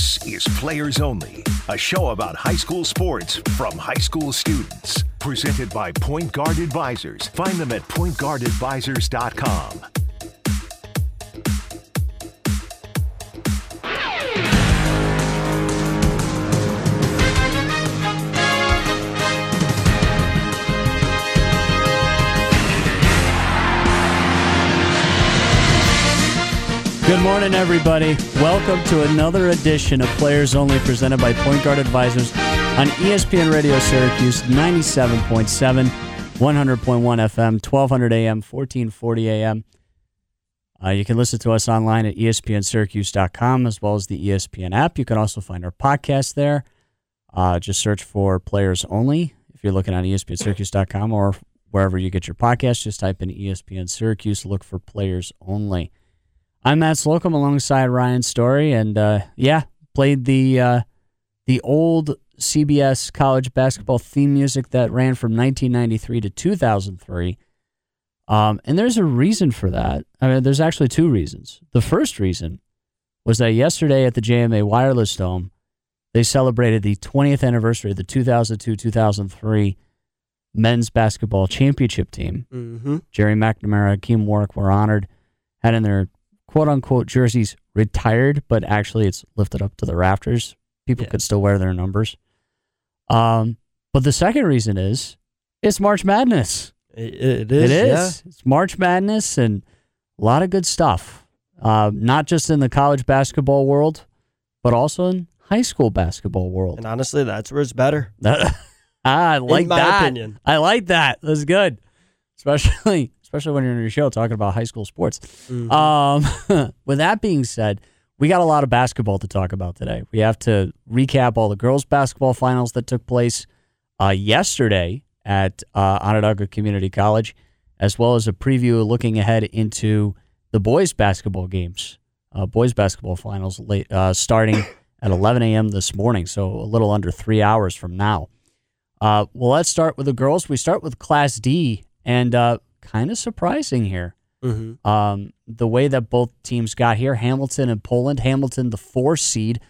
This is Players Only, a show about high school sports from high school students. Presented by Point Guard Advisors. Find them at pointguardadvisors.com. Good morning, everybody. Welcome to another edition of Players Only presented by Point Guard Advisors on ESPN Radio Syracuse 97.7, 100.1 FM, 1200 AM, 1440 AM. Uh, you can listen to us online at espnsyracuse.com as well as the ESPN app. You can also find our podcast there. Uh, just search for Players Only if you're looking on espnsyracuse.com or wherever you get your podcast. Just type in ESPN Syracuse, look for Players Only. I'm Matt Slocum alongside Ryan Story, and uh, yeah, played the uh, the old CBS college basketball theme music that ran from 1993 to 2003. Um, and there's a reason for that. I mean, there's actually two reasons. The first reason was that yesterday at the JMA Wireless Dome, they celebrated the 20th anniversary of the 2002 2003 men's basketball championship team. Mm-hmm. Gerry McNamara, Akeem Warrick were honored, had in their quote unquote jerseys retired, but actually it's lifted up to the rafters. People Yeah. could still wear their numbers. Um, but the second reason is it's March Madness. It, it is. It is. Yeah. It's March Madness and a lot of good stuff. Uh, not just in the college basketball world, but also in high school basketball world. And honestly, that's where it's better. That, I like in my that. opinion. I like that. That's good, especially especially when you're in your show talking about high school sports. Mhm. Um, with that being said, we got a lot of basketball to talk about today. We have to recap all the girls' basketball finals that took place uh, yesterday at uh, Onondaga Community College, as well as a preview looking ahead into the boys' basketball games, uh, boys' basketball finals late, uh, starting at 11 a.m. this morning, so a little under three hours from now. Uh, well, let's start with the girls. We start with Class D, and uh, kind of surprising here Mhm. um, the way that both teams got here. Hamilton and Poland. Hamilton, the four seed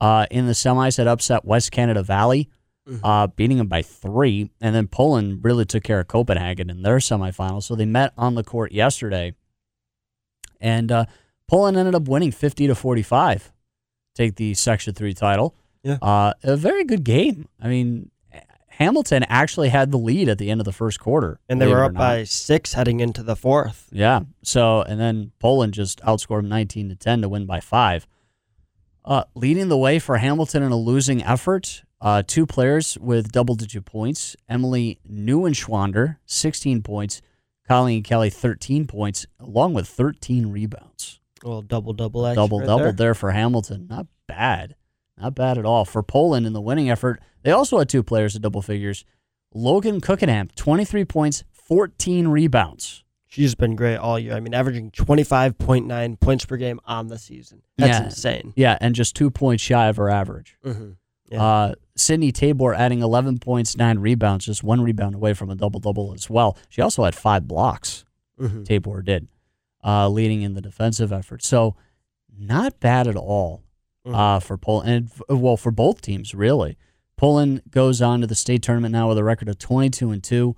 uh, in the semis, had upset West Canada Valley, Mhm. uh, beating them by three. And then Poland really took care of Copenhagen in their semifinals. So they met on the court yesterday. And uh, Poland ended up winning 50 to 45, take the Section 3 title. Yeah. Uh, a very good game. I mean, Hamilton actually had the lead at the end of the first quarter. And they were up by six heading into the fourth. Yeah. So and then Poland just outscored them 19 to 10 to win by five. Uh, leading the way for Hamilton in a losing effort, uh, two players with double-digit points: Emily Neuenschwander, 16 points; Colleen Kelly, 13 points, along with 13 rebounds. Well, double double. Double right double there. there for Hamilton. Not bad. Not bad at all. For Poland in the winning effort, they also had two players at double figures. Logan Cookenham, 23 points, 14 rebounds. She's been great all year. I mean, averaging 25.9 points per game on the season. That's Yeah. insane. Yeah, and just two points shy of her average. hmm Yeah. Uh, Sydney Tabor adding 11 points, nine rebounds, just one rebound away from a double double as well. She also had five blocks, hmm Tabor did, uh, leading in the defensive effort. So, not bad at all Mhm. uh, for Poland. And, well, for both teams, really. Poland goes on to the state tournament now with a record of 22 and 2.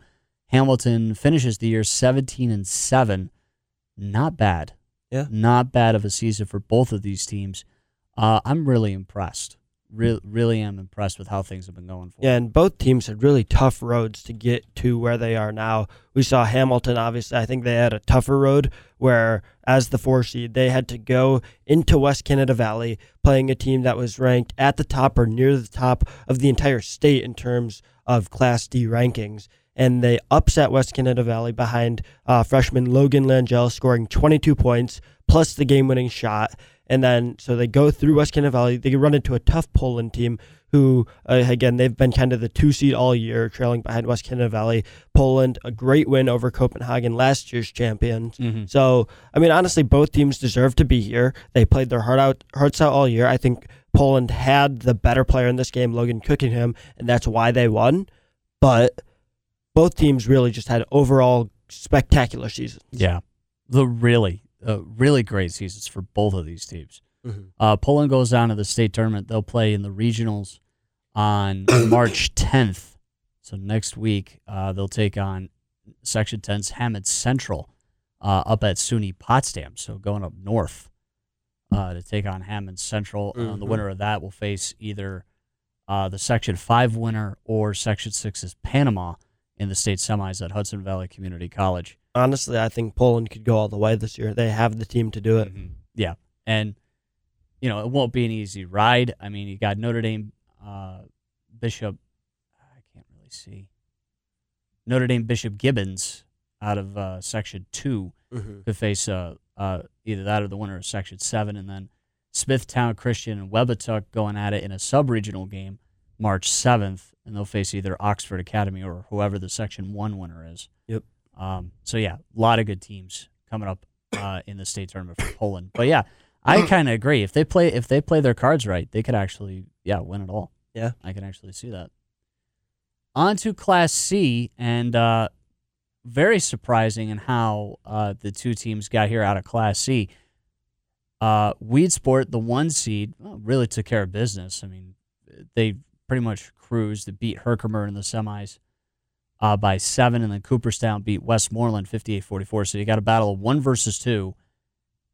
Hamilton finishes the year 17 and 7. Not bad. Yeah. Not bad of a season for both of these teams. Uh, I'm really impressed. Re- really am impressed with how things have been going for Yeah, and both teams had really tough roads to get to where they are now. We saw Hamilton, obviously, I think they had a tougher road where, as the four seed, they had to go into West Canada Valley playing a team that was ranked at the top or near the top of the entire state in terms of Class D rankings. And they upset West Canada Valley behind uh, freshman Logan Langell scoring 22 points plus the game winning shot. And then, so they go through West Canada Valley. They run into a tough Poland team who, uh, again, they've been kind of the two seed all year, trailing behind West Canada Valley. Poland, a great win over Copenhagen, last year's champions. Mhm. So, I mean, honestly, both teams deserve to be here. They played their heart out, hearts out all year. I think Poland had the better player in this game, Logan Cookingham, and that's why they won. But both teams really just had overall spectacular seasons. Yeah, the really, uh, really great seasons for both of these teams. Mm-hmm. Uh, Poland goes down to the state tournament. They'll play in the regionals on March 10th. So next week, uh, they'll take on Section 10's Hammond Central uh, up at SUNY Potsdam. So going up north uh, to take on Hammond Central. Uh, the Mhm. winner of that will face either uh, the Section 5 winner or Section 6's Panama in the state semis at Hudson Valley Community College. Honestly, I think Poland could go all the way this year. They have the team to do it. Mhm. Yeah, and you know it won't be an easy ride. I mean, you got Notre Dame uh, Bishop. I can't really see Notre Dame Bishop Gibbons out of uh, Section Two Mm-hmm. could face uh, uh, either that or the winner of Section Seven, and then Smithtown Christian and Webutuck going at it in a sub-regional game March seventh, and they'll face either Oxford Academy or whoever the Section One winner is. Um, so yeah, a lot of good teams coming up uh, in the state tournament for Poland. But yeah, I kind of agree. If they play if they play their cards right, they could actually yeah win it all. Yeah. I can actually see that. On to Class C, and uh, very surprising in how uh, the two teams got here out of Class C. Uh, Weedsport, the one seed, well, really took care of business. I mean, they pretty much cruised. They beat Herkimer in the semis uh, by seven, and then Cooperstown beat Westmoreland 58 44. So you got a battle of one versus two.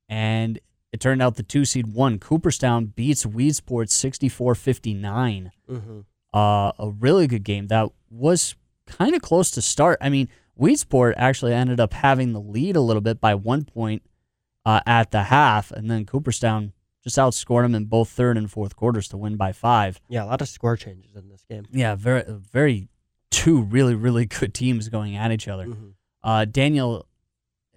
And it turned out the two seed won. Cooperstown beats Weedsport 64 59 Mm-hmm. uh, a really good game that was kind of close to start. I mean, Weedsport actually ended up having the lead a little bit by one point uh, at the half, and then Cooperstown just outscored them in both third and fourth quarters to win by five. Yeah, a lot of score changes in this game. Yeah, very, very two really, really good teams going at each other. Mm-hmm. Uh, Daniel,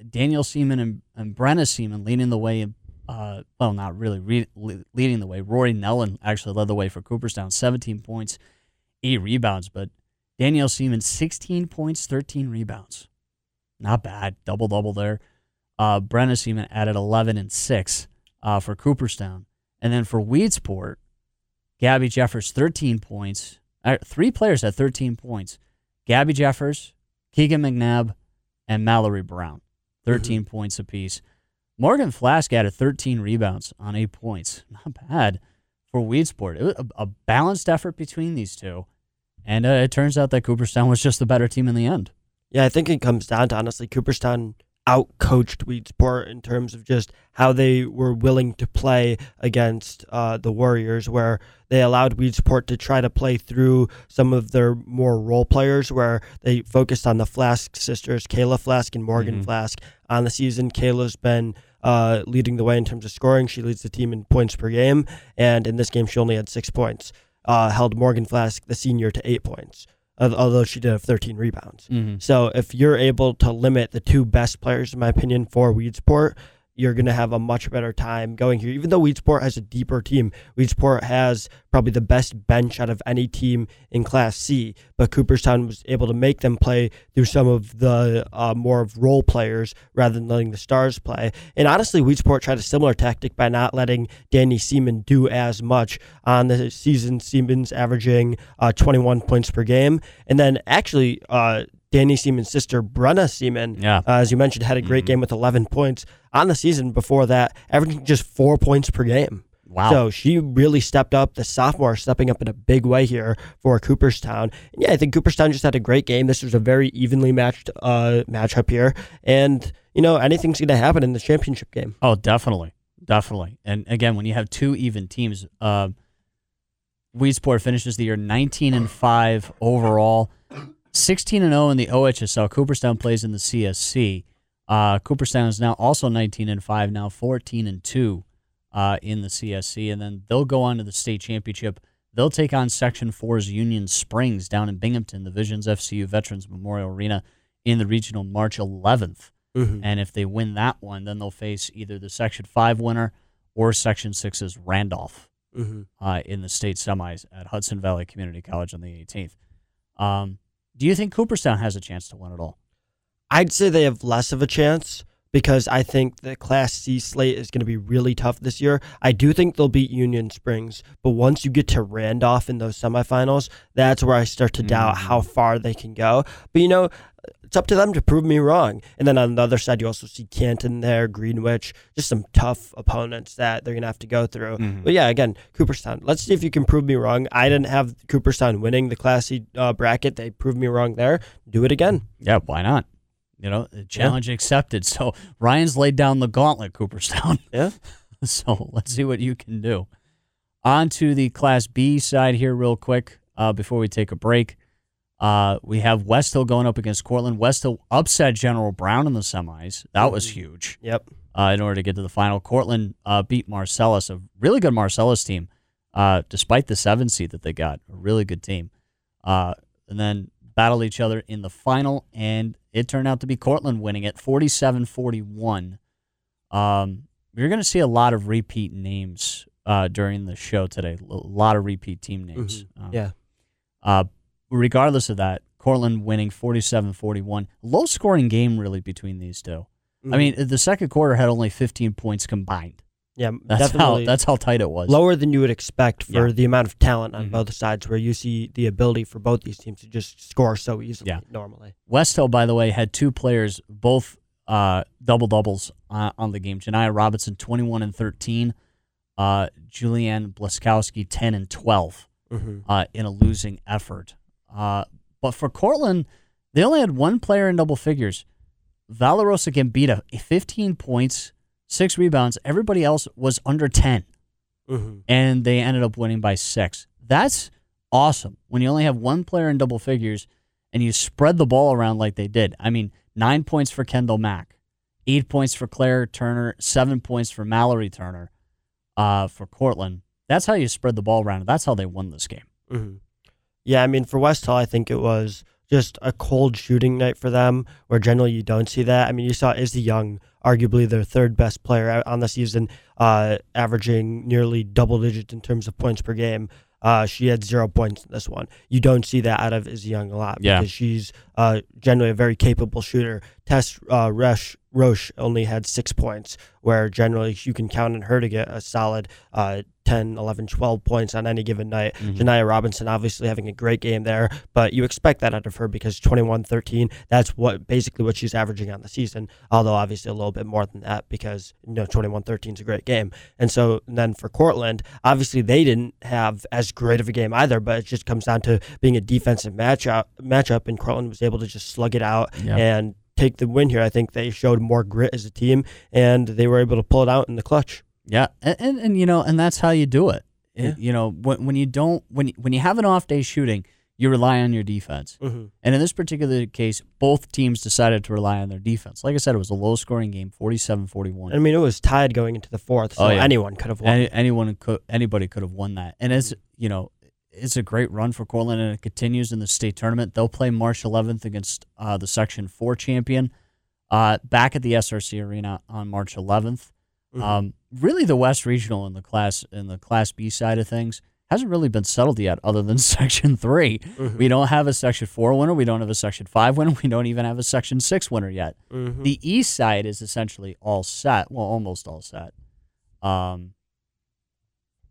Daniel Seaman and, and Brenna Seaman leading the way. Uh, well, not really re- leading the way. Rory Nellen actually led the way for Cooperstown, 17 points, eight rebounds. But Daniel Seaman, 16 points, 13 rebounds. Not bad. Double double there. Uh, Brenna Seaman added 11 and 6 uh, for Cooperstown. And then for Weedsport, Gabby Jeffers, 13 points. Three players had 13 points. Gabby Jeffers, Keegan McNabb, and Mallory Brown. 13 points apiece. Morgan Flask added 13 rebounds on eight points. Not bad for Weedsport. It was a, a balanced effort between these two. And uh, it turns out that Cooperstown was just the better team in the end. Yeah, I think it comes down to honestly, Cooperstown outcoached Weedsport in terms of just how they were willing to play against uh, the Warriors, where they allowed Weedsport to try to play through some of their more role players, where they focused on the Flask sisters, Kayla Flask and Morgan Mhm. Flask. On the season, Kayla's been uh, leading the way in terms of scoring. She leads the team in points per game, and in this game, she only had six points. Uh, held Morgan Flask, the senior, to eight points, although she did have 13 rebounds. Mm-hmm. So if you're able to limit the two best players, in my opinion, for Weedsport, you're going to have a much better time going here. Even though Weedsport has a deeper team, Weedsport has probably the best bench out of any team in Class C. But Cooperstown was able to make them play through some of the uh, more of role players rather than letting the stars play. And honestly, Weedsport tried a similar tactic by not letting Danny Seaman do as much on the season. Seaman's averaging uh, 21 points per game, and then actually. Uh, Danny Seaman's sister, Brenna Seaman, Yeah. uh, as you mentioned, had a great Mhm. game with 11 points on the season before that, averaging just four points per game. Wow. So she really stepped up. The sophomore stepping up in a big way here for Cooperstown. And yeah, I think Cooperstown just had a great game. This was a very evenly matched uh, matchup here. And, you know, anything's going to happen in the championship game. Oh, definitely, definitely. And again, when you have two even teams, uh, Weedsport finishes the year 19 and five overall, 16 and 0 in the OHSL. Cooperstown plays in the CSC. Uh, Cooperstown is now also 19 and five, now 14 and two uh, in the CSC, and then they'll go on to the state championship. They'll take on Section 4's Union Springs down in Binghamton, the Visions FCU Veterans Memorial Arena, in the regional March 11th. Mm-hmm. And if they win that one, then they'll face either the Section 5 winner or Section 6's Randolph Mm-hmm. uh, in the state semis at Hudson Valley Community College on the 18th. Um, do you think Cooperstown has a chance to win it all? I'd say they have less of a chance because I think the Class C slate is going to be really tough this year. I do think they'll beat Union Springs, but once you get to Randolph in those semifinals, that's where I start to doubt Mm. how far they can go. But you know, it's up to them to prove me wrong. And then on the other side, you also see Canton there, Greenwich, just some tough opponents that they're going to have to go through. Mhm. But yeah, again, Cooperstown. Let's see if you can prove me wrong. I didn't have Cooperstown winning the Class C uh, bracket. They proved me wrong there. Do it again. Yeah, why not? You know, challenge accepted. So Ryan's laid down the gauntlet, Cooperstown. Yeah. so let's see what you can do. On to the Class B side here, real quick, uh, before we take a break. Uh, we have West Hill going up against Cortland. West Hill upset General Brown in the semis. That was huge Yep. uh, in order to get to the final. Cortland uh, beat Marcellus, a really good Marcellus team, uh, despite the seven seed that they got. A really good team. Uh, and then battled each other in the final, and it turned out to be Cortland winning it 47 41. Um, you're going to see a lot of repeat names uh, during the show today, a lot of repeat team names. Um, Yeah. Regardless of that, Cortland winning 47 41. Low scoring game, really, between these two. I mean, the second quarter had only 15 points combined. yeah, That's definitely how that's how tight it was. lower than you would expect for Yeah. the amount of talent on Mhm. both sides, where you see the ability for both these teams to just score so easily Yeah. normally. West Hill, by the way, had two players, both uh, double doubles uh, on the game. Janiyah Robinson, 21 and 13. Uh, Julianne Blaskowski, 10 and 12 Mm-hmm. uh, in a losing effort. Uh, but for Cortland, they only had one player in double figures. Valorosa Gambita, 15 points, six rebounds. Everybody else was under 10. Mm-hmm. and they ended up winning by six. That's awesome when you only have one player in double figures and you spread the ball around like they did. I mean, nine points for Kendall Mack, eight points for Claire Turner, seven points for Mallory Turner uh, for Cortland. That's how you spread the ball around. That's how they won this game. hmm Yeah, I mean, for West Hill, I think it was just a cold shooting night for them, where generally you don't see that. I mean, you saw Izzy Young, arguably their third best player on the season, uh, averaging nearly double digits in terms of points per game. Uh, she had zero points in this one. You don't see that out of Izzy Young a lot Yeah. because she's uh, generally a very capable shooter. Tess uh, Roche, Roche only had six points, where generally you can count on her to get a solid uh, 10, 11, 12 points on any given night. Mm-hmm. Janiyah Robinson obviously having a great game there, but you expect that out of her because 21 13, that's what basically what she's averaging on the season, although obviously a little bit more than that because, you know, 21 13 is a great game. And so then for Cortland, obviously they didn't have as great of a game either, but it just comes down to being a defensive matchup, matchup and Cortland was able to just slug it out Yeah. and take the win here. I think they showed more grit as a team and they were able to pull it out in the clutch. Yeah, and, and, and you know, and that's how you do it. It- Yeah. You know, when, when you don't, when when you have an off day shooting, you rely on your defense. Mm-hmm. And in this particular case, both teams decided to rely on their defense. Like I said, it was a low scoring game, 47 41. I mean, it was tied going into the fourth, so Oh, yeah. anyone could have won. Any, anyone could, anybody could have won that. And it's, you know, it's a great run for Cortland, and it continues in the state tournament. They'll play March 11th against uh, the Section 4 champion uh, back at the SRC Arena on March 11th. Mhm. Um, really, the West Regional in the class in the Class B side of things hasn't really been settled yet, other than Section 3 Mhm. We don't have a Section Four winner. We don't have a Section Five winner. We don't even have a Section Six winner yet. Mhm. The East side is essentially all set. Well, almost all set. Um,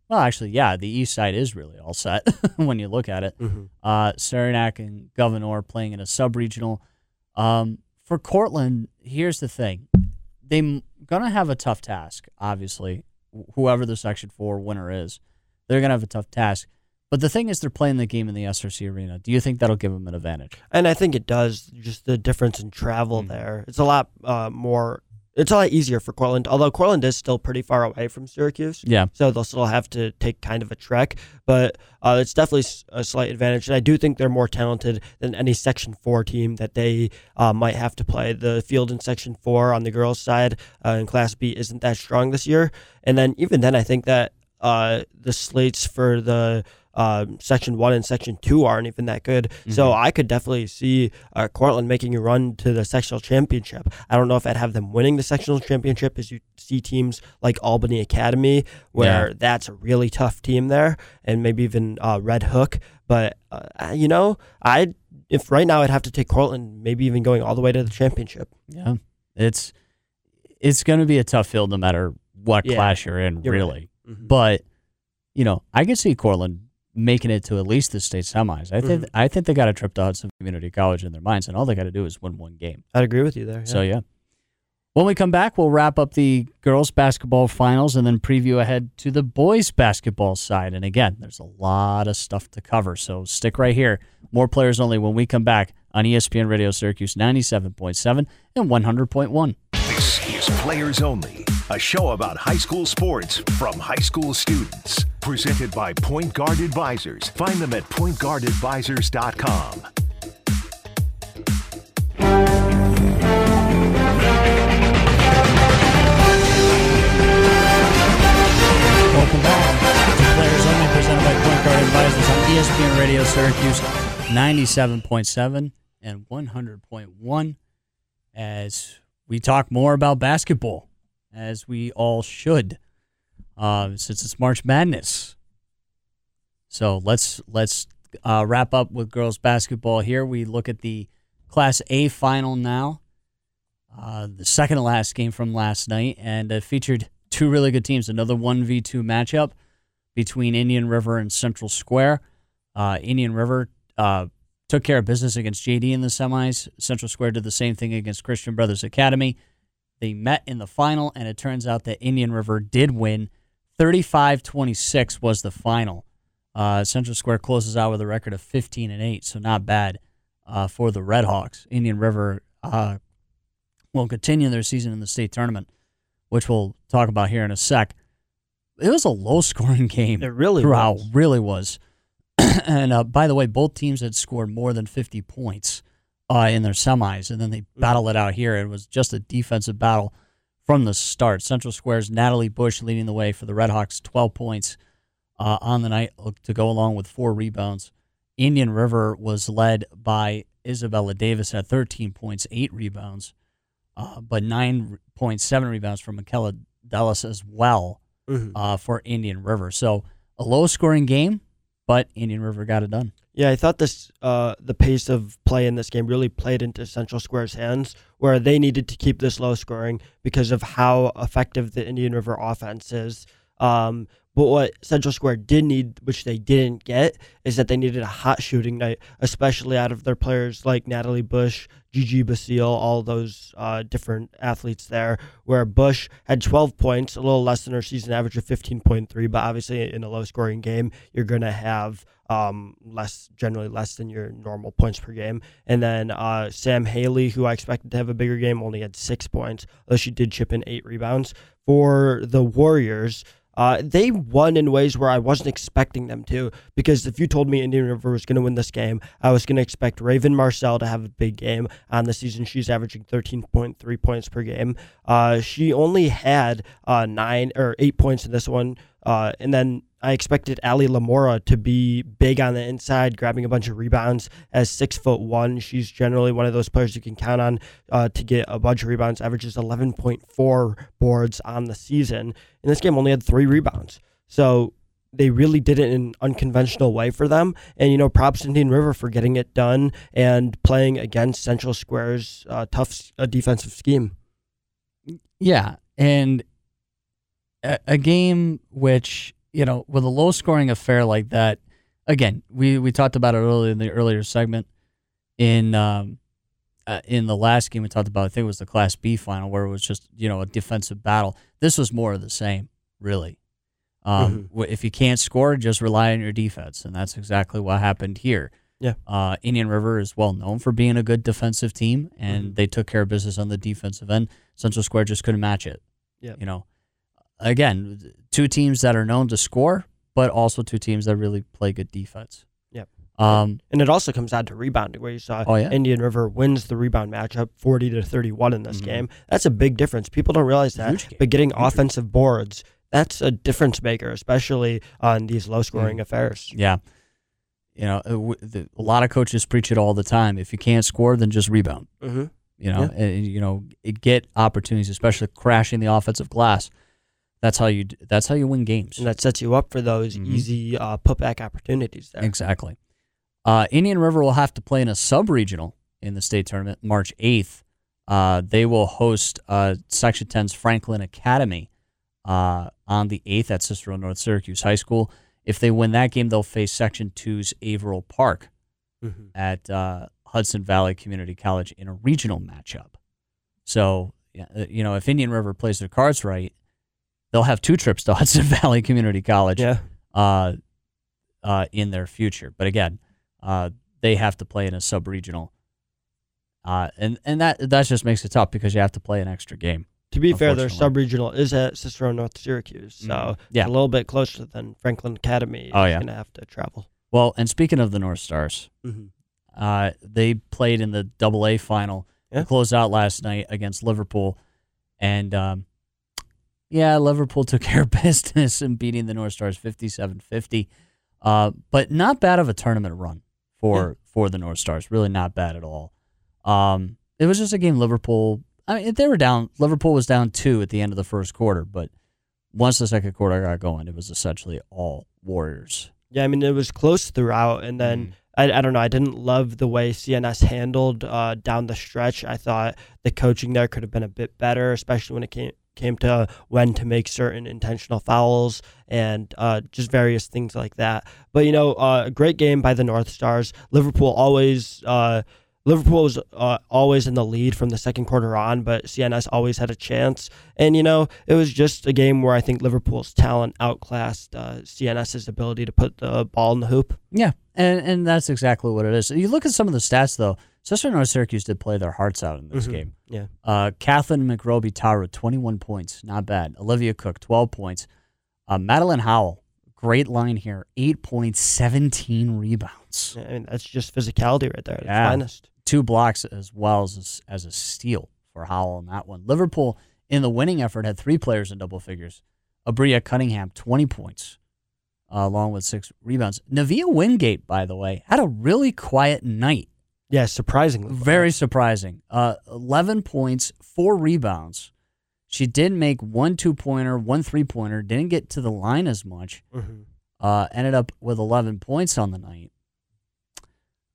well, actually, yeah, the East side is really all set when you look at it. Mhm. Uh, Saranac and Gouverneur playing in a sub regional. Um, for Cortland, here's the thing: they're gonna have a tough task. Obviously, whoever the Section Four winner is, they're gonna have a tough task. But the thing is, they're playing the game in the SRC arena. Do you think that'll give them an advantage? And I think it does. Just the difference in travel Mhm. there. It's a lot uh, more. It's a lot easier for Cortland, although Cortland is still pretty far away from Syracuse. Yeah. So they'll still have to take kind of a trek, but uh, it's definitely a slight advantage. And I do think they're more talented than any Section 4 team that they uh, might have to play. The field in Section 4 on the girls' side uh, in Class B isn't that strong this year. And then even then, I think that uh, the slates for the uh, Section 1 and Section 2 aren't even that good. So I could definitely see uh, Cortland making a run to the sectional championship. I don't know if I'd have them winning the sectional championship as you see teams like Albany Academy, where Yeah. that's a really tough team there, and maybe even uh, Red Hook. But, uh, you know, I if right now I'd have to take Cortland, maybe even going all the way to the championship. Yeah, it's it's going to be a tough field no matter what Yeah, class you're in, you're right. really. But you know, I could see Cortland making it to at least the state semis. I think mm-hmm. I think they got a trip to Hudson Community College in their minds, and all they got to do is win one game. I'd agree with you there. So yeah. When we come back, we'll wrap up the girls basketball finals and then preview ahead to the boys basketball side. And again, there's a lot of stuff to cover, so stick right here. More players only when we come back on ESPN Radio Syracuse 97.7 and 100.1. This is Players Only, a show about high school sports from high school students. Presented by Point Guard Advisors. Find them at pointguardadvisors.com. Welcome back to Players Only, presented by Point Guard Advisors on ESPN Radio Syracuse 97.7 and 100.1 as we talk more about basketball, as we all should, uh, since it's March Madness. So let's let's uh, wrap up with girls basketball here. We look at the Class A final now, uh, the second to last game from last night, and it featured two really good teams. Another one v two matchup between Indian River and Central Square. Uh, Indian River uh, took care of business against JD in the semis. Central Square did the same thing against Christian Brothers Academy. They met in the final, and it turns out that Indian River did win. 35 26 was the final. Uh, Central Square closes out with a record of 15 and 8, so not bad uh, for the Red Hawks. Indian River uh, will continue their season in the state tournament, which we'll talk about here in a sec. It was a low scoring game. It really throughout, was. really was. and uh, by the way, both teams had scored more than 50 points uh, in their semis, and then they battle it out here. It was just a defensive battle from the start. Central Square's Natalie Bush leading the way for the Redhawks, 12 points uh, on the night to go along with four rebounds. Indian River was led by Isabella Davis at 13 points, eight rebounds, uh, but 9.7 rebounds from Michaela Dallas as well Mhm. uh, for Indian River. So a low scoring game, but Indian River got it done. Yeah, I thought this uh, the pace of play in this game really played into Central Square's hands, where they needed to keep this low scoring because of how effective the Indian River offense is. Um, but what Central Square did need, which they didn't get, is that they needed a hot shooting night, especially out of their players like Natalie Bush, Gigi Basile, all those uh, different athletes there. Where Bush had 12 points, a little less than her season average of 15.3, but obviously in a low scoring game, you're going to have um, less, generally less than your normal points per game. And then uh, Sam Haley, who I expected to have a bigger game, only had six points, though she did chip in eight rebounds. For the Warriors, uh, they won in ways where I wasn't expecting them to. Because if you told me Indian River was going to win this game, I was going to expect Raven Marcel to have a big game on the season. She's averaging 13.3 points per game. Uh, she only had uh, nine or eight points in this one. Uh, and then I expected Ali Lamora to be big on the inside, grabbing a bunch of rebounds. As six foot one, she's generally one of those players you can count on uh, to get a bunch of rebounds. Averages 11.4 boards on the season. In this game, only had three rebounds. So they really did it in an unconventional way for them. And, you know, props to Indian River for getting it done and playing against Central Square's uh, tough uh, defensive scheme. Yeah, and a, a game which you know with a low scoring affair like that. Again, we we talked about it earlier in the earlier segment. In um, uh, in the last game we talked about, I think it was the Class B final where it was just you know a defensive battle. This was more of the same, really. Um, wh- If you can't score, just rely on your defense, and that's exactly what happened here. Yeah. Uh, Indian River is well known for being a good defensive team, and they took care of business on the defensive end. Central Square just couldn't match it. Yeah. You know, again, two teams that are known to score, but also two teams that really play good defense. Yep. Um, And it also comes down to rebounding, where you saw Oh, yeah. Indian River wins the rebound matchup 40 to 31 in this Mhm. game. That's a big difference. People don't realize that. But getting Huge. offensive boards, that's a difference maker, especially on these low scoring Mm. affairs. yeah. You know, uh, a lot of coaches preach it all the time. If you can't score, then just rebound. Mm-hmm. You know, Yeah. and, you know, get opportunities, especially crashing the offensive glass. That's how you. That's how you win games. And that sets you up for those Mhm. easy uh, putback opportunities there. Exactly. Uh, Indian River will have to play in a sub regional in the state tournament March 8th. Uh, they will host uh, Section 10's Franklin Academy uh, on the 8th at Cicero North Syracuse High School. If they win that game, they'll face Section 2's Averill Park Mm-hmm. at uh, Hudson Valley Community College in a regional matchup. So, you know, if Indian River plays their cards right, they'll have two trips to Hudson Valley Community College Yeah. uh, uh, in their future. But again, uh, they have to play in a sub regional. Uh, and and that that just makes it tough because you have to play an extra game. To be fair, their sub regional is at Cicero North Syracuse, so Mhm. it's Yeah. a little bit closer than Franklin Academy. Oh, is yeah. gonna have to travel. Well, and speaking of the North Stars, Mm-hmm. uh, they played in the Double A final. Yeah. Closed out last night against Liverpool, and um, yeah, Liverpool took care of business in beating the North Stars 57-50. Uh, but not bad of a tournament run for for the North Stars. Really not bad at all. Um, it was just a game Liverpool. I mean, they were down. Liverpool was down two at the end of the first quarter, but once the second quarter got going, it was essentially all Warriors. Yeah, I mean it was close throughout, and then Mhm. I, I don't know. I didn't love the way CNS handled uh, down the stretch. I thought the coaching there could have been a bit better, especially when it came came to when to make certain intentional fouls and uh, just various things like that. But you know, uh, a great game by the North Stars. Liverpool always. Liverpool was uh, always in the lead from the second quarter on, but CNS always had a chance. And, you know, it was just a game where I think Liverpool's talent outclassed uh, CNS's ability to put the ball in the hoop. Yeah, and and that's exactly what it is. You look at some of the stats though. Cicero North Syracuse did play their hearts out in this Mhm. game. Yeah. Uh, Kathleen McRoby Taru, 21 points, not bad. Olivia Cook, 12 points. Uh, Madeline Howell, great line here, 8 points, 17 rebounds, I mean, that's just physicality right there Yeah. finest. Two blocks as well as as a steal for Howell in that one. Liverpool in the winning effort had three players in double figures. Abria Cunningham, 20 points, uh, along with six rebounds. Navia Wingate, by the way, had a really quiet night. Yeah, surprisingly. Very surprising. Uh, 11 points, four rebounds. She did make one two pointer, one three pointer, didn't get to the line as much. Mhm. Uh, ended up with 11 points on the night.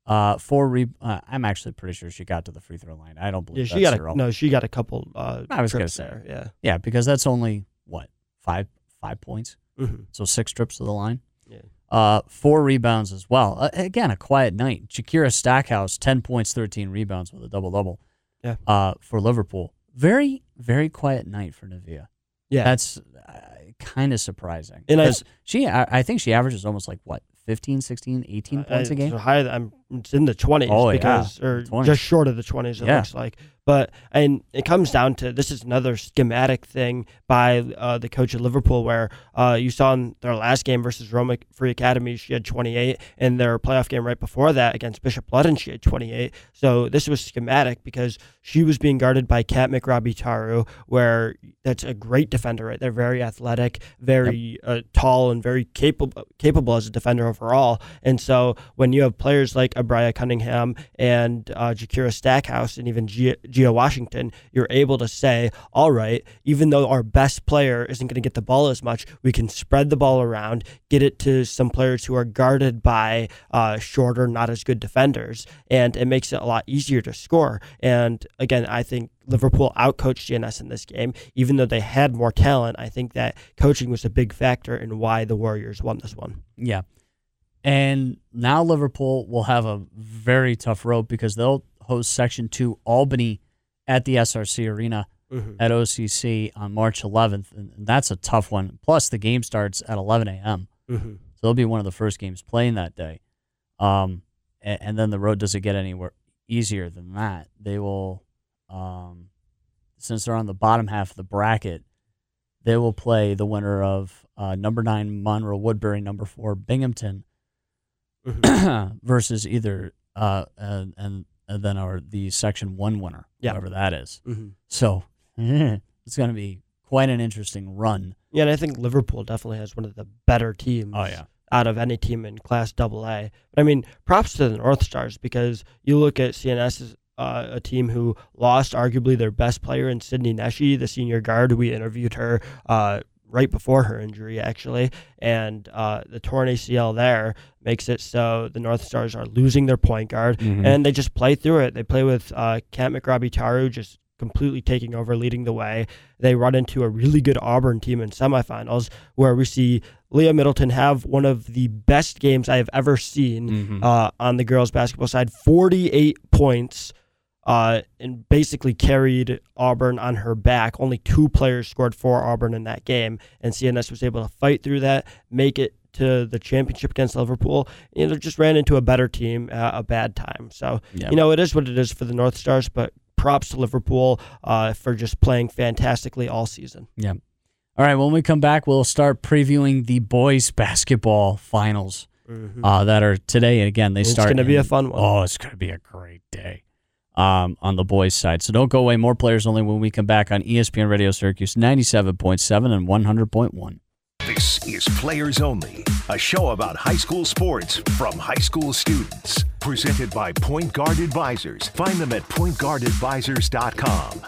Uh, four re- uh, I'm actually pretty sure she got to the free throw line. I don't Yeah, believe she that's got zero. a, no, she got a couple. Uh, I was gonna say. there. Yeah. Yeah, because that's only what five five points. hmm So six trips to the line. Yeah. Uh, four rebounds as well. Uh, again, a quiet night. Shakira Stackhouse, 10 points, 13 rebounds with a double double Yeah. uh, for Liverpool. Very, very quiet night for Navia. Yeah. That's uh, kind of surprising. And I- Because she, I, I think she averages almost like what, 15, 16, 18 points a Uh, game? so higher than, I'm, it's in the 20s Oh, yeah. because, or 20s. just short of the 20s, it Yeah. looks like. But, and it comes down to this is another schematic thing by uh, the coach of Liverpool where uh, you saw in their last game versus Rome Free Academy, she had 28. In their playoff game right before that against Bishop Ludden, she had 28. So this was schematic because she was being guarded by Kat McRobbie Taru, where that's a great defender, right? They're very athletic, very uh, tall, and very capable capable as a defender overall. And so when you have players like Abria Cunningham and uh, Jakira Stackhouse and even Gia, Gia Washington, you're able to say, all right, even though our best player isn't going to get the ball as much, we can spread the ball around, get it to some players who are guarded by uh, shorter, not as good defenders, and it makes it a lot easier to score. And again, I think Liverpool outcoached CNS in this game, even though they had more talent. I think that coaching was a big factor in why the Warriors won this one. Yeah. And now Liverpool will have a very tough road because they'll host Section 2 Albany at the SRC Arena at OCC on March 11th. And that's a tough one. Plus, the game starts at 11 a.m. Mm-hmm. So it'll be one of the first games playing that day. Um, and, and then the road doesn't get anywhere easier than that. They will, um, since they're on the bottom half of the bracket, they will play the winner of uh, number nine Monroe Woodbury, number four Binghamton, Mm-hmm. versus either uh, and, and and then our the section one winner, Yeah. whoever that is. Mm-hmm. So it's going to be quite an interesting run. Yeah, and I think Liverpool definitely has one of the better teams. Oh yeah, out of any team in Class Double A. But I mean, props to the North Stars because you look at CNS as uh, a team who lost arguably their best player in Sydney Neshi, the senior guard. We interviewed her uh, right before her injury, actually, and uh, the torn ACL there makes it so the North Stars are losing their point guard, Mhm. and they just play through it. They play with uh, Kat McRobbie Taru just completely taking over, leading the way. They run into a really good Auburn team in semifinals where we see Leah Middleton have one of the best games I have ever seen Mhm. uh, on the girls basketball side 48 points. Uh, and basically carried Auburn on her back. Only two players scored for Auburn in that game, and CNS was able to fight through that, make it to the championship against Liverpool. You know, just ran into a better team at a bad time. So Yeah. you know, it is what it is for the North Stars, but props to Liverpool uh, for just playing fantastically all season. Yeah. All right. When we come back, we'll start previewing the boys basketball finals uh, that are today. And again, they It's start. It's gonna be a fun one. Oh, it's going to be a great day um, on the boys' side. So don't go away. More players only when we come back on ESPN Radio Syracuse 97.7 and 100.1. This is Players Only, a show about high school sports from high school students. Presented by Point Guard Advisors. Find them at pointguardadvisors.com.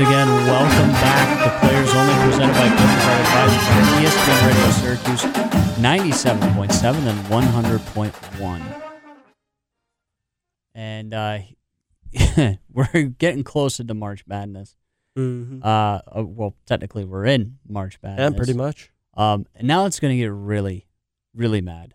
again, welcome back to Players Only, presented by Point Guard Advisors on ESPN Radio Syracuse 97.7 and 100.1. And uh, we're getting closer to March Madness. Mm-hmm. Uh, uh, well, technically, we're in March Madness. Yeah, pretty much. Um, and now it's going to get really, really mad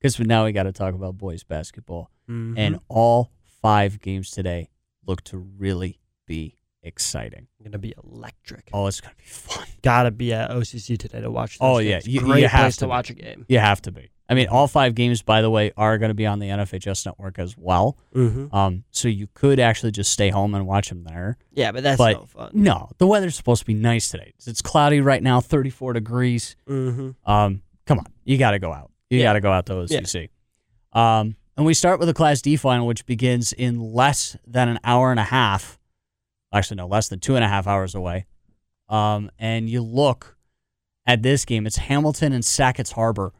because now we got to talk about boys basketball. Mm-hmm. And all five games today look to really be exciting. gonna be electric. Oh, it's going to be fun. Gotta be at OCC today to watch. Oh, yeah. games. You- great you have place to to watch a game. You have to be. I mean, all five games, by the way, are going to be on the NFHS network as well. Mm-hmm. Um, so you could actually just stay home and watch them there. Yeah, but that's but no fun. no, the weather's supposed to be nice today. It's cloudy right now, 34 degrees. Mm-hmm. Um, come on, you got to go out. You Yeah. got to go out to OCC. Um, and we start with the Class D final, which begins in less than an hour and a half. Actually, no, less than two and a half hours away. Um, and you look at this game. It's Hamilton and Sackets Harbor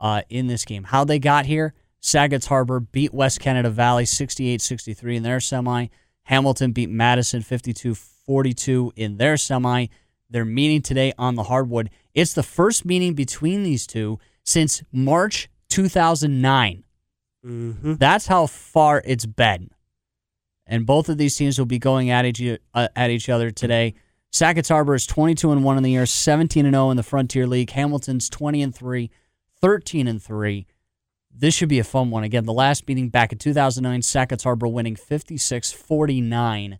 uh, in this game. How they got here? Sackets Harbor beat West Canada Valley 68-63 in their semi. Hamilton beat Madison 52-42 in their semi. They're meeting today on the hardwood. It's the first meeting between these two since March 2009. Mm-hmm. That's how far it's been. And both of these teams will be going at each uh, at each other today. Sackets Harbor is 22 and 1 in the year, 17 and 0 in the Frontier League. Hamilton's 20 and 3, 13 and 3. This should be a fun one. Again, the last meeting back in 2009, Sackets Harbor winning 56-49.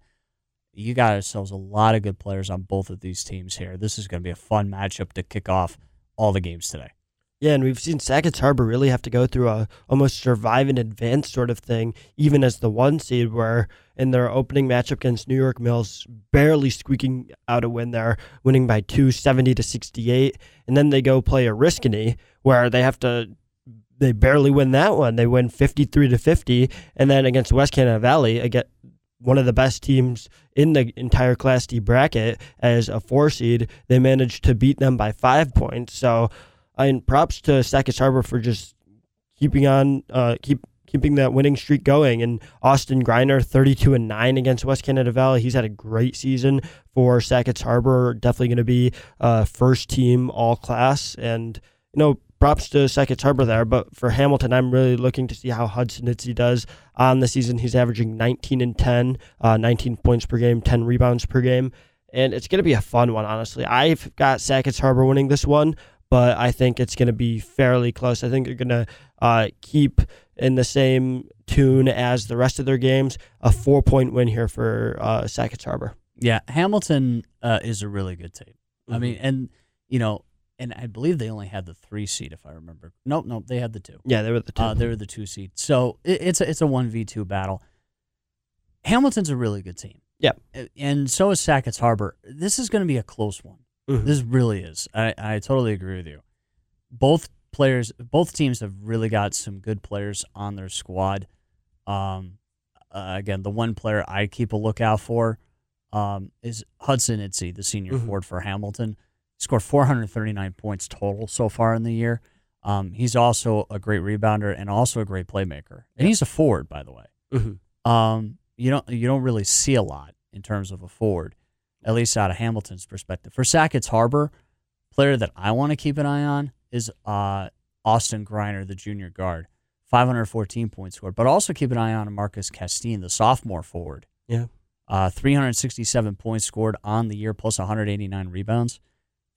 You got yourselves a lot of good players on both of these teams here. This is going to be a fun matchup to kick off all the games today. Yeah, and we've seen Sackets Harbor really have to go through a almost survive and advance sort of thing, even as the one seed, where in their opening matchup against New York Mills, barely squeaking out a win there, winning by two, 70 to 68. And then they go play a Oriskany, where they have to they barely win that one. They win 53 to 50. And then against West Canada Valley, again, one of the best teams in the entire Class D bracket as a four seed, they managed to beat them by five points. So, Mean, props to Sackets Harbor for just keeping on, uh, keep keeping that winning streak going. And Austin Griner, 32 and 9 against West Canada Valley. He's had a great season for Sackets Harbor. Definitely going to be uh, first team all class. And, you know, props to Sackets Harbor there. But for Hamilton, I'm really looking to see how Hudson Itzy does on the season. He's averaging 19 and 10, uh, 19 points per game, 10 rebounds per game. And it's going to be a fun one, honestly. I've got Sackets Harbor winning this one but I think it's going to be fairly close. I think they're going to uh, keep in the same tune as the rest of their games. A four point win here for uh, Sackets Harbor. Yeah, Hamilton uh, is a really good team. I mean, and you know, and I believe they only had the three seed, if I remember. Nope, nope, they had the two. Yeah, they were the two. Uh, they were the two seed. So it, it's a, it's a one v two battle. Hamilton's a really good team. Yep. A- and so is Sackets Harbor. This is going to be a close one. Mhm. This really is. I, I totally agree with you. Both players, both teams have really got some good players on their squad. Um, uh, again, the one player I keep a lookout for um, is Hudson Itzy, the senior Mhm. forward for Hamilton. Scored 439 points total so far in the year. Um, he's also a great rebounder and also a great playmaker. And he's a forward, by the way. Mhm. Um, you don't you don't really see a lot in terms of a forward, at least out of Hamilton's perspective. For Sackets Harbor, player that I want to keep an eye on is uh, Austin Griner, the junior guard, 514 points scored. But also keep an eye on Marcus Castine, the sophomore forward. Yeah. Uh, 367 points scored on the year, plus 189 rebounds.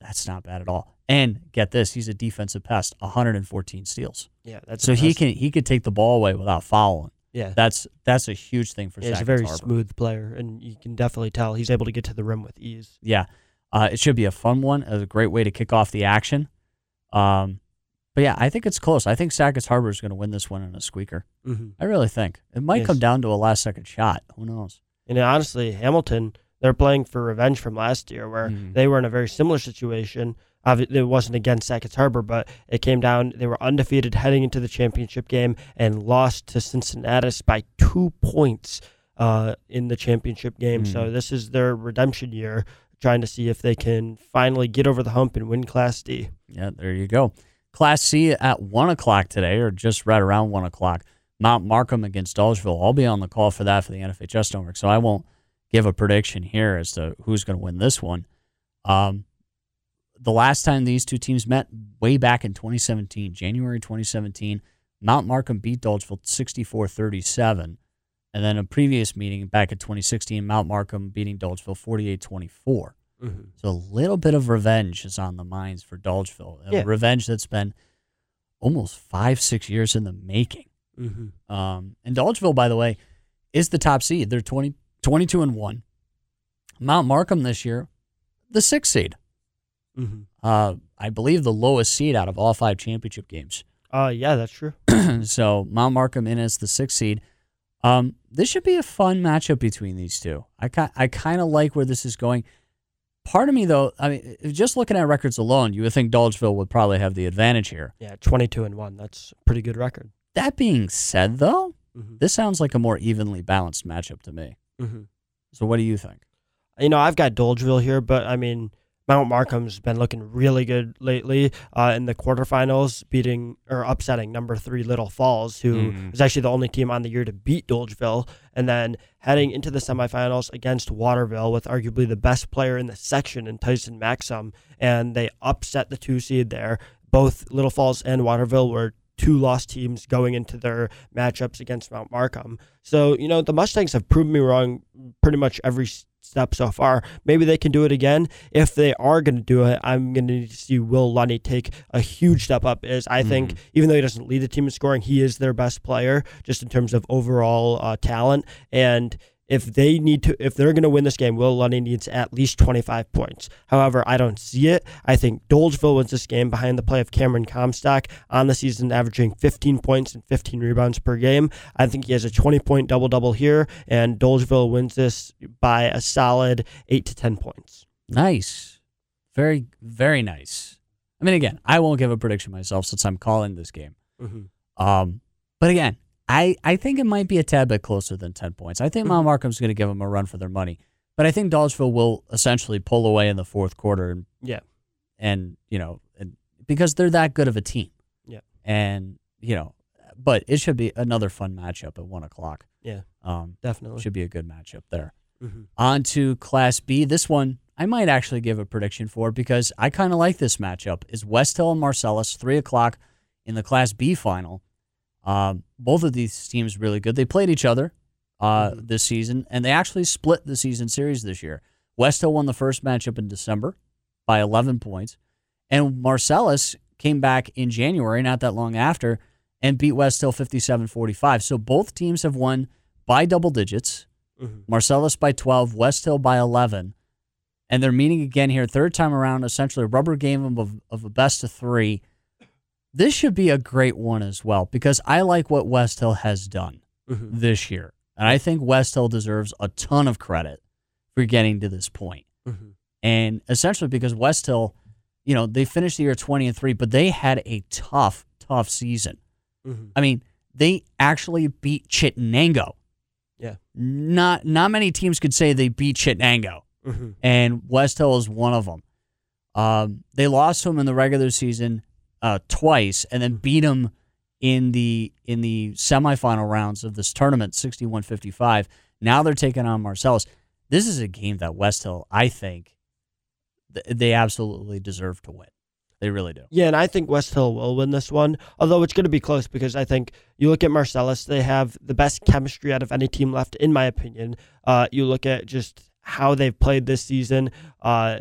That's not bad at all. And get this, he's a defensive pest, 114 steals. Yeah, that's so he can he could take the ball away without fouling. Yeah, That's that's a huge thing for Yeah, he's a very Harbor. smooth player, and you can definitely tell he's able to get to the rim with ease. Yeah, uh, it should be a fun one. It's A great way to kick off the action. Um, but yeah, I think it's close. I think Sackets Harbor is going to win this one in a squeaker. Mm-hmm. I really think it might Yes. come down to a last second shot. Who knows? And honestly, Hamilton, they're playing for revenge from last year, where Mhm. they were in a very similar situation. It wasn't against Sackets Harbor, but it came down. They were undefeated heading into the championship game and lost to Cincinnatus by two points uh, in the championship game. So Mhm. this is their redemption year, trying to see if they can finally get over the hump and win Class D. Yeah, there you go. Class C at one o'clock today, or just right around one o'clock. Mount Markham against Dolgeville. I'll be on the call for that for the NFHS network, so I won't give a prediction here as to who's going to win this one. Um, the last time these two teams met, way back in 2017, January 2017, Mount Markham beat Dolgeville 64-37. And then a previous meeting back in 2016, Mount Markham beating Dolgeville 48-24. Mm-hmm. So a little bit of revenge is on the minds for Dolgeville. A Yeah. revenge that's been almost five, six years in the making. Mm-hmm. Um, and Dolgeville, by the way, is the top seed. They're 20, 22 and 1. Mount Markham this year, the sixth seed. Mm-hmm. Uh, I believe the lowest seed out of all five championship games. Uh, yeah, that's true. so Mount Markham in as the sixth seed. Um, this should be a fun matchup between these two. I ki- I kind of like where this is going. Part of me, though, I mean, just looking at records alone, you would think Dolgeville would probably have the advantage here. Yeah, twenty-two and one. That's a pretty good record. That being said, though, Mm-hmm. this sounds like a more evenly balanced matchup to me. Mm-hmm. So, what do you think? you know, I've got Dolgeville here, but I mean, Mount Markham's been looking really good lately uh, in the quarterfinals, beating or upsetting number three Little Falls, who Mhm. was actually the only team on the year to beat Dolgeville, and then heading into the semifinals against Waterville with arguably the best player in the section in Tyson Maxim, and they upset the two seed there. Both Little Falls and Waterville were two lost teams going into their matchups against Mount Markham. So, you know, the Mustangs have proven me wrong pretty much every step so far. Maybe they can do it again. If they are going to do it, I'm going to need to see Will Lunny take a huge step up. Is I think even though he doesn't lead the team in scoring, he is their best player just in terms of overall uh, talent. And if they need to, if they're going to win this game, Will Lunny needs at least 25 points. However, I don't see it. I think Dolgeville wins this game behind the play of Cameron Comstock on the season, averaging 15 points and 15 rebounds per game. I think he has a 20 point double double here, and Dolgeville wins this by a solid 8 to 10 points. Nice. Very, very nice. I mean, again, I won't give a prediction myself since I'm calling this game. Mm-hmm. Um, but again, I, I think it might be a tad bit closer than 10 points. I think Mount Markham's going to give them a run for their money. But I think Dolgeville will essentially pull away in the fourth quarter and, Yeah. and you know, and, because they're that good of a team. Yeah. And, you know, but it should be another fun matchup at 1 o'clock. Yeah, Um, definitely. should be a good matchup there. Mm-hmm. On to Class B. This one I might actually give a prediction for because I kind of like this matchup. Is West Hill and Marcellus three o'clock in the Class B final? Um, both of these teams really good. They played each other uh, Mhm. this season, and they actually split the season series this year. West Hill won the first matchup in December by 11 points, and Marcellus came back in January, not that long after, and beat West Hill 57-45. So both teams have won by double digits. Mm-hmm. Marcellus by 12, West Hill by 11. And they're meeting again here, third time around, essentially a rubber game of, of a best of three. This should be a great one as well because I like what West Hill has done Mm-hmm. this year. And I think West Hill deserves a ton of credit for getting to this point. Mm-hmm. And essentially because West Hill, you know, they finished the year 20 and 3, but they had a tough, tough season. Mm-hmm. I mean, they actually beat Chittenango. Yeah. Not not many teams could say they beat Chittenango, Mm-hmm. and West Hill is one of them. Um, they lost to them in the regular season uh, twice, and then beat them in the in the semifinal rounds of this tournament, 61-55. Now they're taking on Marcellus. This is a game that West Hill, I think, th- they absolutely deserve to win. They really do. Yeah, and I think West Hill will win this one, although it's going to be close because I think you look at Marcellus, they have the best chemistry out of any team left, in my opinion. Uh, you look at just how they've played this season. Uh,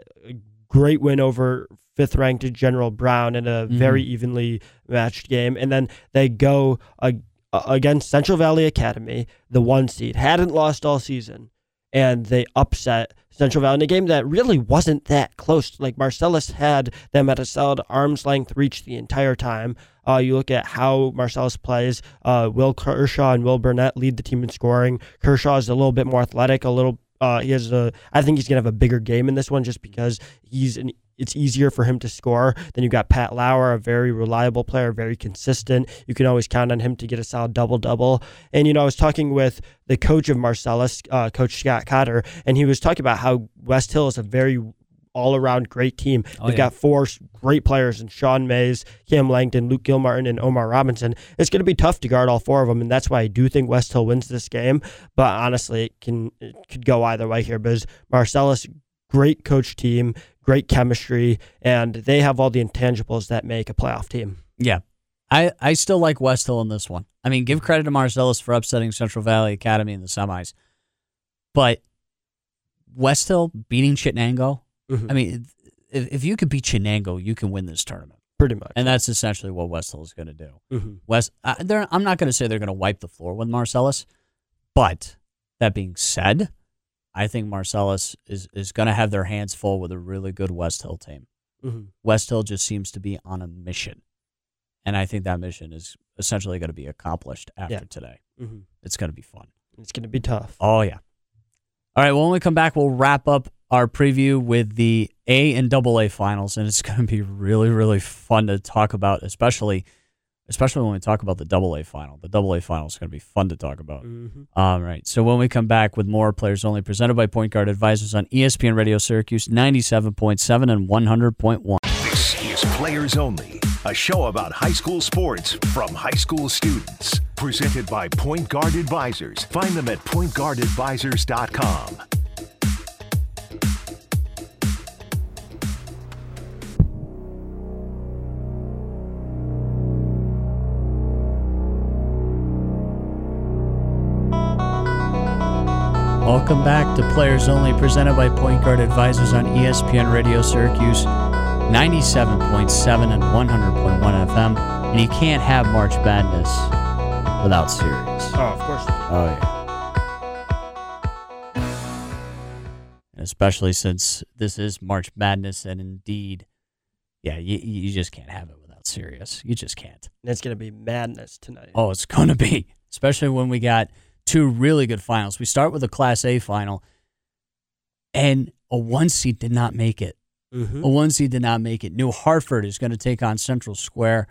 great win over fifth ranked General Brown in a very evenly matched game. And then they go uh, against Central Valley Academy, the one seed, hadn't lost all season. And they upset Central Valley in a game that really wasn't that close. Like Marcellus had them at a solid arm's length reach the entire time. Uh, you look at how Marcellus plays. Uh, Will Kershaw and Will Burnett lead the team in scoring. Kershaw is a little bit more athletic, a little uh, he has a. I think he's gonna have a bigger game in this one just because he's an. It's easier for him to score. Then you've got Pat Lauer, a very reliable player, very consistent. You can always count on him to get a solid double double. And you know, I was talking with the coach of Marcellus, uh, Coach Scott Cotter, and he was talking about how West Hill is a very all around great team. Oh, They've yeah. got four great players in Sean Mays, Cam Langton, Luke Gilmartin, and Omar Robinson. It's going to be tough to guard all four of them, and that's why I do think West Hill wins this game. But honestly, it can it could go either way here because Marcellus, great coach team, great chemistry, and they have all the intangibles that make a playoff team. Yeah. I, I still like West Hill in this one. I mean, give credit to Marcellus for upsetting Central Valley Academy in the semis. But West Hill beating Chittenango, Mhm. I mean, if, if you could beat Chenango, you can win this tournament, Pretty much. and that's essentially what West Hill is going to do. hmm West, they're, I'm not going to say they're going to wipe the floor with Marcellus, but that being said, I think Marcellus is is going to have their hands full with a really good West Hill team. hmm West Hill just seems to be on a mission, and I think that mission is essentially going to be accomplished after Yeah. today. hmm It's going to be fun. It's going to be tough. Oh yeah. All right. Well, when we come back, we'll wrap up our preview with the A and Double A finals, and it's going to be really, really fun to talk about, especially, especially when we talk about the Double A final. The Double A final is going to be fun to talk about. hmm All right. So when we come back with more players only, presented by Point Guard Advisors on ESPN Radio Syracuse, ninety-seven point seven and one hundred point one. This is Players Only, a show about high school sports from high school students. Presented by Point Guard Advisors. Find them at pointguardadvisors.com. Welcome back to Players Only, presented by Point Guard Advisors on ESPN Radio Syracuse, 97.7 and 100.1 FM. And you can't have March Madness without Sirius. Oh, of course. Oh, yeah. And especially since this is March Madness, and indeed, yeah, you, you just can't have it without Sirius. You just can't. And it's going to be madness tonight. Oh, it's going to be, especially when we got two really good finals. We start with a Class A final, and a one seed did not make it. Mhm. A one seed did not make it. New Hartford is going to take on Central Square.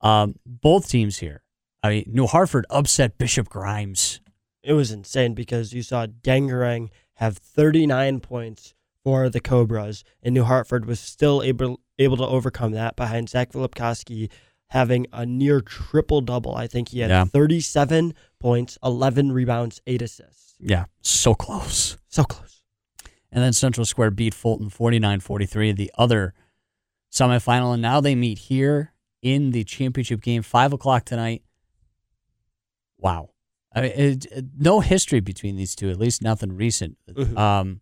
Um, both teams here. I mean, New Hartford upset Bishop Grimes. It was insane because you saw Dangarang have 39 points for the Cobras, and New Hartford was still able able to overcome that behind Zach Filipkowski having a near triple double. I think he had Yeah. 37 points, 11 rebounds, eight assists. Yeah, so close. So close. And then Central Square beat Fulton 49 43, the other semifinal. And now they meet here in the championship game, 5 o'clock tonight. Wow. I mean, it, it- no history between these two, at least nothing recent. Mhm. Um,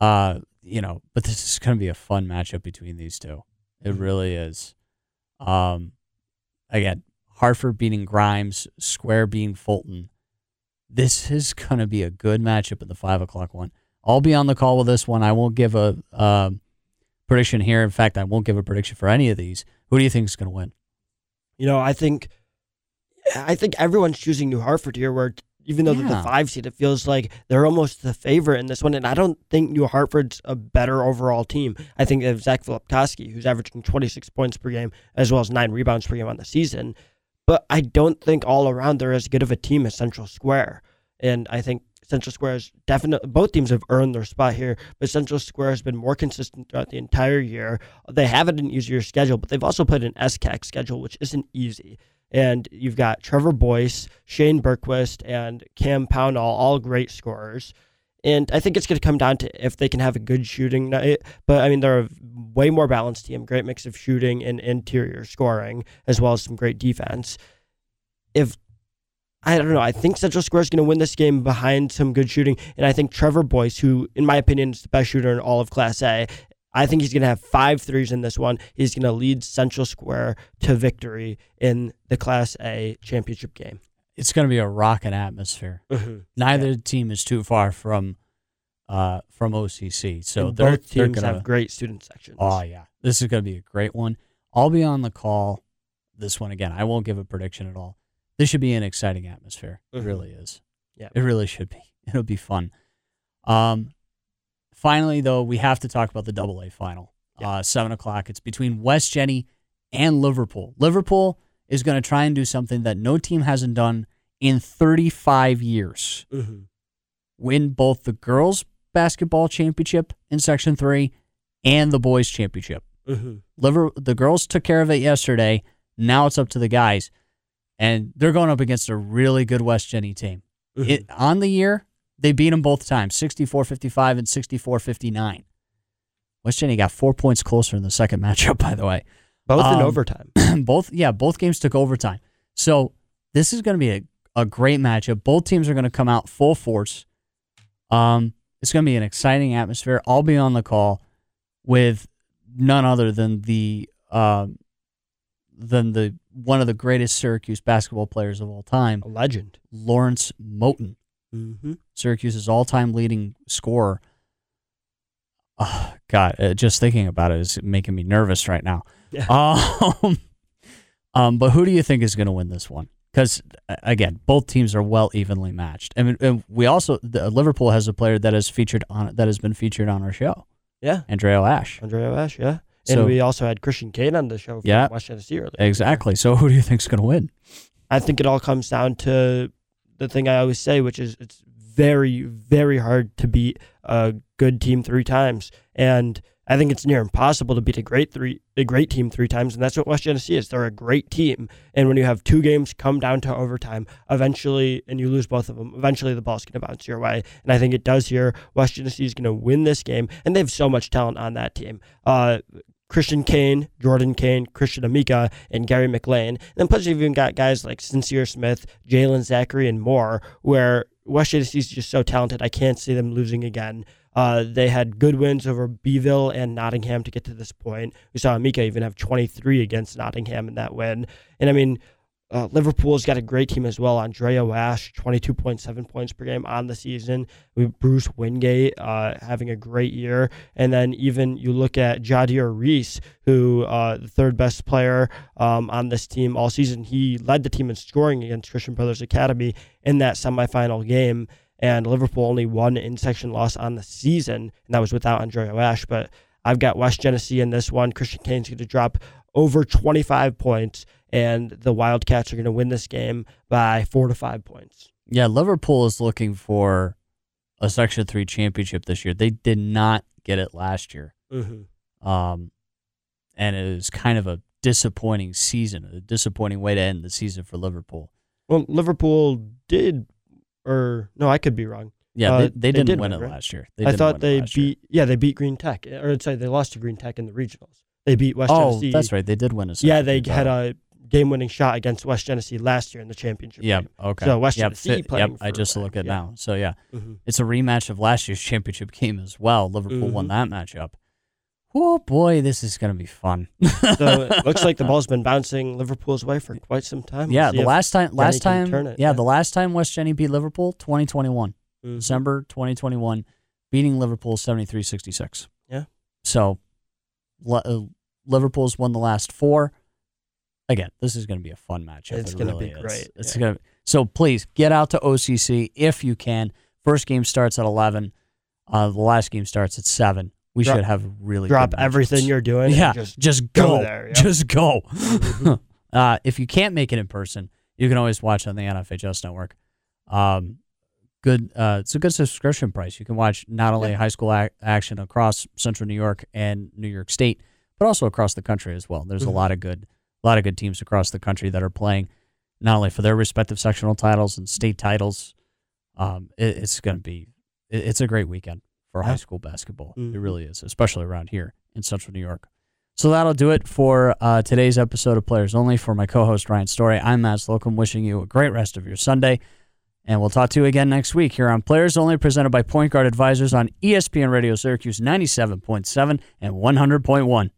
uh, you know, but this is going to be a fun matchup between these two. It Mhm. really is. Um, again, Hartford beating Grimes, Square beating Fulton. This is going to be a good matchup in the five o'clock one. I'll be on the call with this one. I won't give a um, prediction here. In fact, I won't give a prediction for any of these. Who do you think is going to win? You know, I think I think everyone's choosing New Hartford here where even though they're the five seed, it feels like they're almost the favorite in this one. And I don't think New Hartford's a better overall team. I think they have Zach Filipkowski, who's averaging 26 points per game, as well as nine rebounds per game on the season. But I don't think all around they're as good of a team as Central Square. And I think Central Square is definitely, both teams have earned their spot here, but Central Square has been more consistent throughout the entire year. They have it an easier schedule, but they've also played an SCAC schedule, which isn't easy. And you've got Trevor Boyce, Shane Berquist, and Cam Pownall, all great scorers. And I think it's going to come down to if they can have a good shooting night. But I mean, they're a way more balanced team, great mix of shooting and interior scoring, as well as some great defense. If I don't know. I think Central Square is going to win this game behind some good shooting, and I think Trevor Boyce, who in my opinion is the best shooter in all of Class A, I think he's going to have five threes in this one. He's going to lead Central Square to victory in the Class A championship game. It's going to be a rocking atmosphere. Mm-hmm. Neither team is too far from uh, from OCC, so And they're, both teams gonna, have great student sections. Oh yeah, this is going to be a great one. I'll be on the call. This one again. I won't give a prediction at all. This should be an exciting atmosphere. It Mhm. really is. Yeah, it really should be. It'll be fun. Um, finally, though, we have to talk about the Double A final. Yep. Uh, seven o'clock. It's between West Jenny and Liverpool. Liverpool is going to try and do something that no team hasn't done in 35 years hmm win both the girls basketball championship in section 3 and the boys championship. hmm Liver the girls took care of it yesterday. Now it's up to the guys. And they're going up against a really good West Jenny team. Mm-hmm. It on the year, they beat them both times, 64-55 and 64-59. West Jenny got 4 points closer in the second matchup by the way. Both in um, overtime. both yeah, both games took overtime. So this is going to be a, a great matchup. Both teams are going to come out full force. Um, it's going to be an exciting atmosphere. I'll be on the call with none other than the um, than the one of the greatest Syracuse basketball players of all time, A legend. Lawrence Moten, Mm-hmm. Syracuse's all-time leading scorer. Oh, God, uh, just thinking about it is making me nervous right now. Yeah. Um, um, but who do you think is going to win this one? Because again, both teams are well evenly matched. Mean, and we also the, Liverpool has a player that has featured on that has been featured on our show, Yeah. Andrea Ash. Andrea Ash, yeah. So- and we also had Christian Kane on the show from Yeah. West Genesee earlier. Exactly. So who do you think is going to win? I think it all comes down to the thing I always say, which is it's very, very hard to beat a good team three times. And I think it's near impossible to beat a great three a great team three times, and that's what West Genesee is. They're a great team. And when you have two games come down to overtime, eventually and you lose both of them, eventually the ball's gonna bounce your way. And I think it does here. West Genesee is gonna win this game, and they have so much talent on that team. Uh Christian Kane, Jordan Kane, Christian Amika, and Gary McLean. And then plus you've even got guys like Sincere Smith, Jalen Zachary, and more, where West Genesee is just so talented. I can't see them losing again. Uh, they had good wins over Beeville and Nottingham to get to this point. We saw Amika even have 23 against Nottingham in that win. And I mean, uh, Liverpool's got a great team as well. Andrea Wash, 22.7 points per game on the season. We Bruce Wingate uh, having a great year. And then even you look at Jadir Reese, who uh, the third best player um, on this team all season. He led the team in scoring against Christian Brothers Academy in that semifinal game. And Liverpool only one in section loss on the season, and that was without Andrea Wash. But I've got West Genesee in this one. Christian Kane's going to drop over 25 points, and the Wildcats are going to win this game by four to five points. Yeah, Liverpool is looking for a Section Three championship this year. They did not get it last year, Mm-hmm. um, and it was kind of a disappointing season, a disappointing way to end the season for Liverpool. Well, Liverpool did, or no, I could be wrong. Yeah, Uh, they, they they didn't did win win, it right? last year. They I thought they last year. beat, yeah, they beat Green Tech, or I'd they lost to Green Tech in the regionals. They beat West Oh, that's right. They did win a. Yeah, they had title. A game-winning shot against West Genesee last year in the championship. Yeah. game. Okay. So West yep, fit- playing Yep. I just look at yeah. now. So yeah, Mhm. it's a rematch of last year's championship game as well. Liverpool won Mhm. that matchup. Oh boy, this is going to be fun. So it looks like the ball's been bouncing Liverpool's way for quite some time. We'll yeah, the last time, last time, it, yeah, yeah. the last time West Jenny beat Liverpool, 2021, Mhm. December 2021, beating Liverpool 73-66. Yeah. So, uh, Liverpool's won the last four. Again, this is going to be a fun matchup. It's It gonna really be is. great, It's yeah. going to. So please get out to OCC if you can. First game starts at 11. Uh, the last game starts at seven. We Drop- should have really drop everything you're doing. Yeah, and just just go go there. Just go. Mhm. uh, if you can't make it in person, you can always watch on the NFHS network. Um, good. Uh, it's a good subscription price. You can watch not only Yeah. high school ac- action across Central New York and New York State, but also across the country as well. There's Mhm. a lot of good, a lot of good teams across the country that are playing not only for their respective sectional titles and state titles. Um, it, it's going to be it- it's a great weekend for high school basketball. It Mhm. really is, especially around here in Central New York. So that'll do it for uh, today's episode of Players Only. For my co-host Ryan Story, I'm Matt Slocum, wishing you a great rest of your Sunday. And we'll talk to you again next week here on Players Only, presented by Point Guard Advisors on ESPN Radio Syracuse 97.7 and 100.1.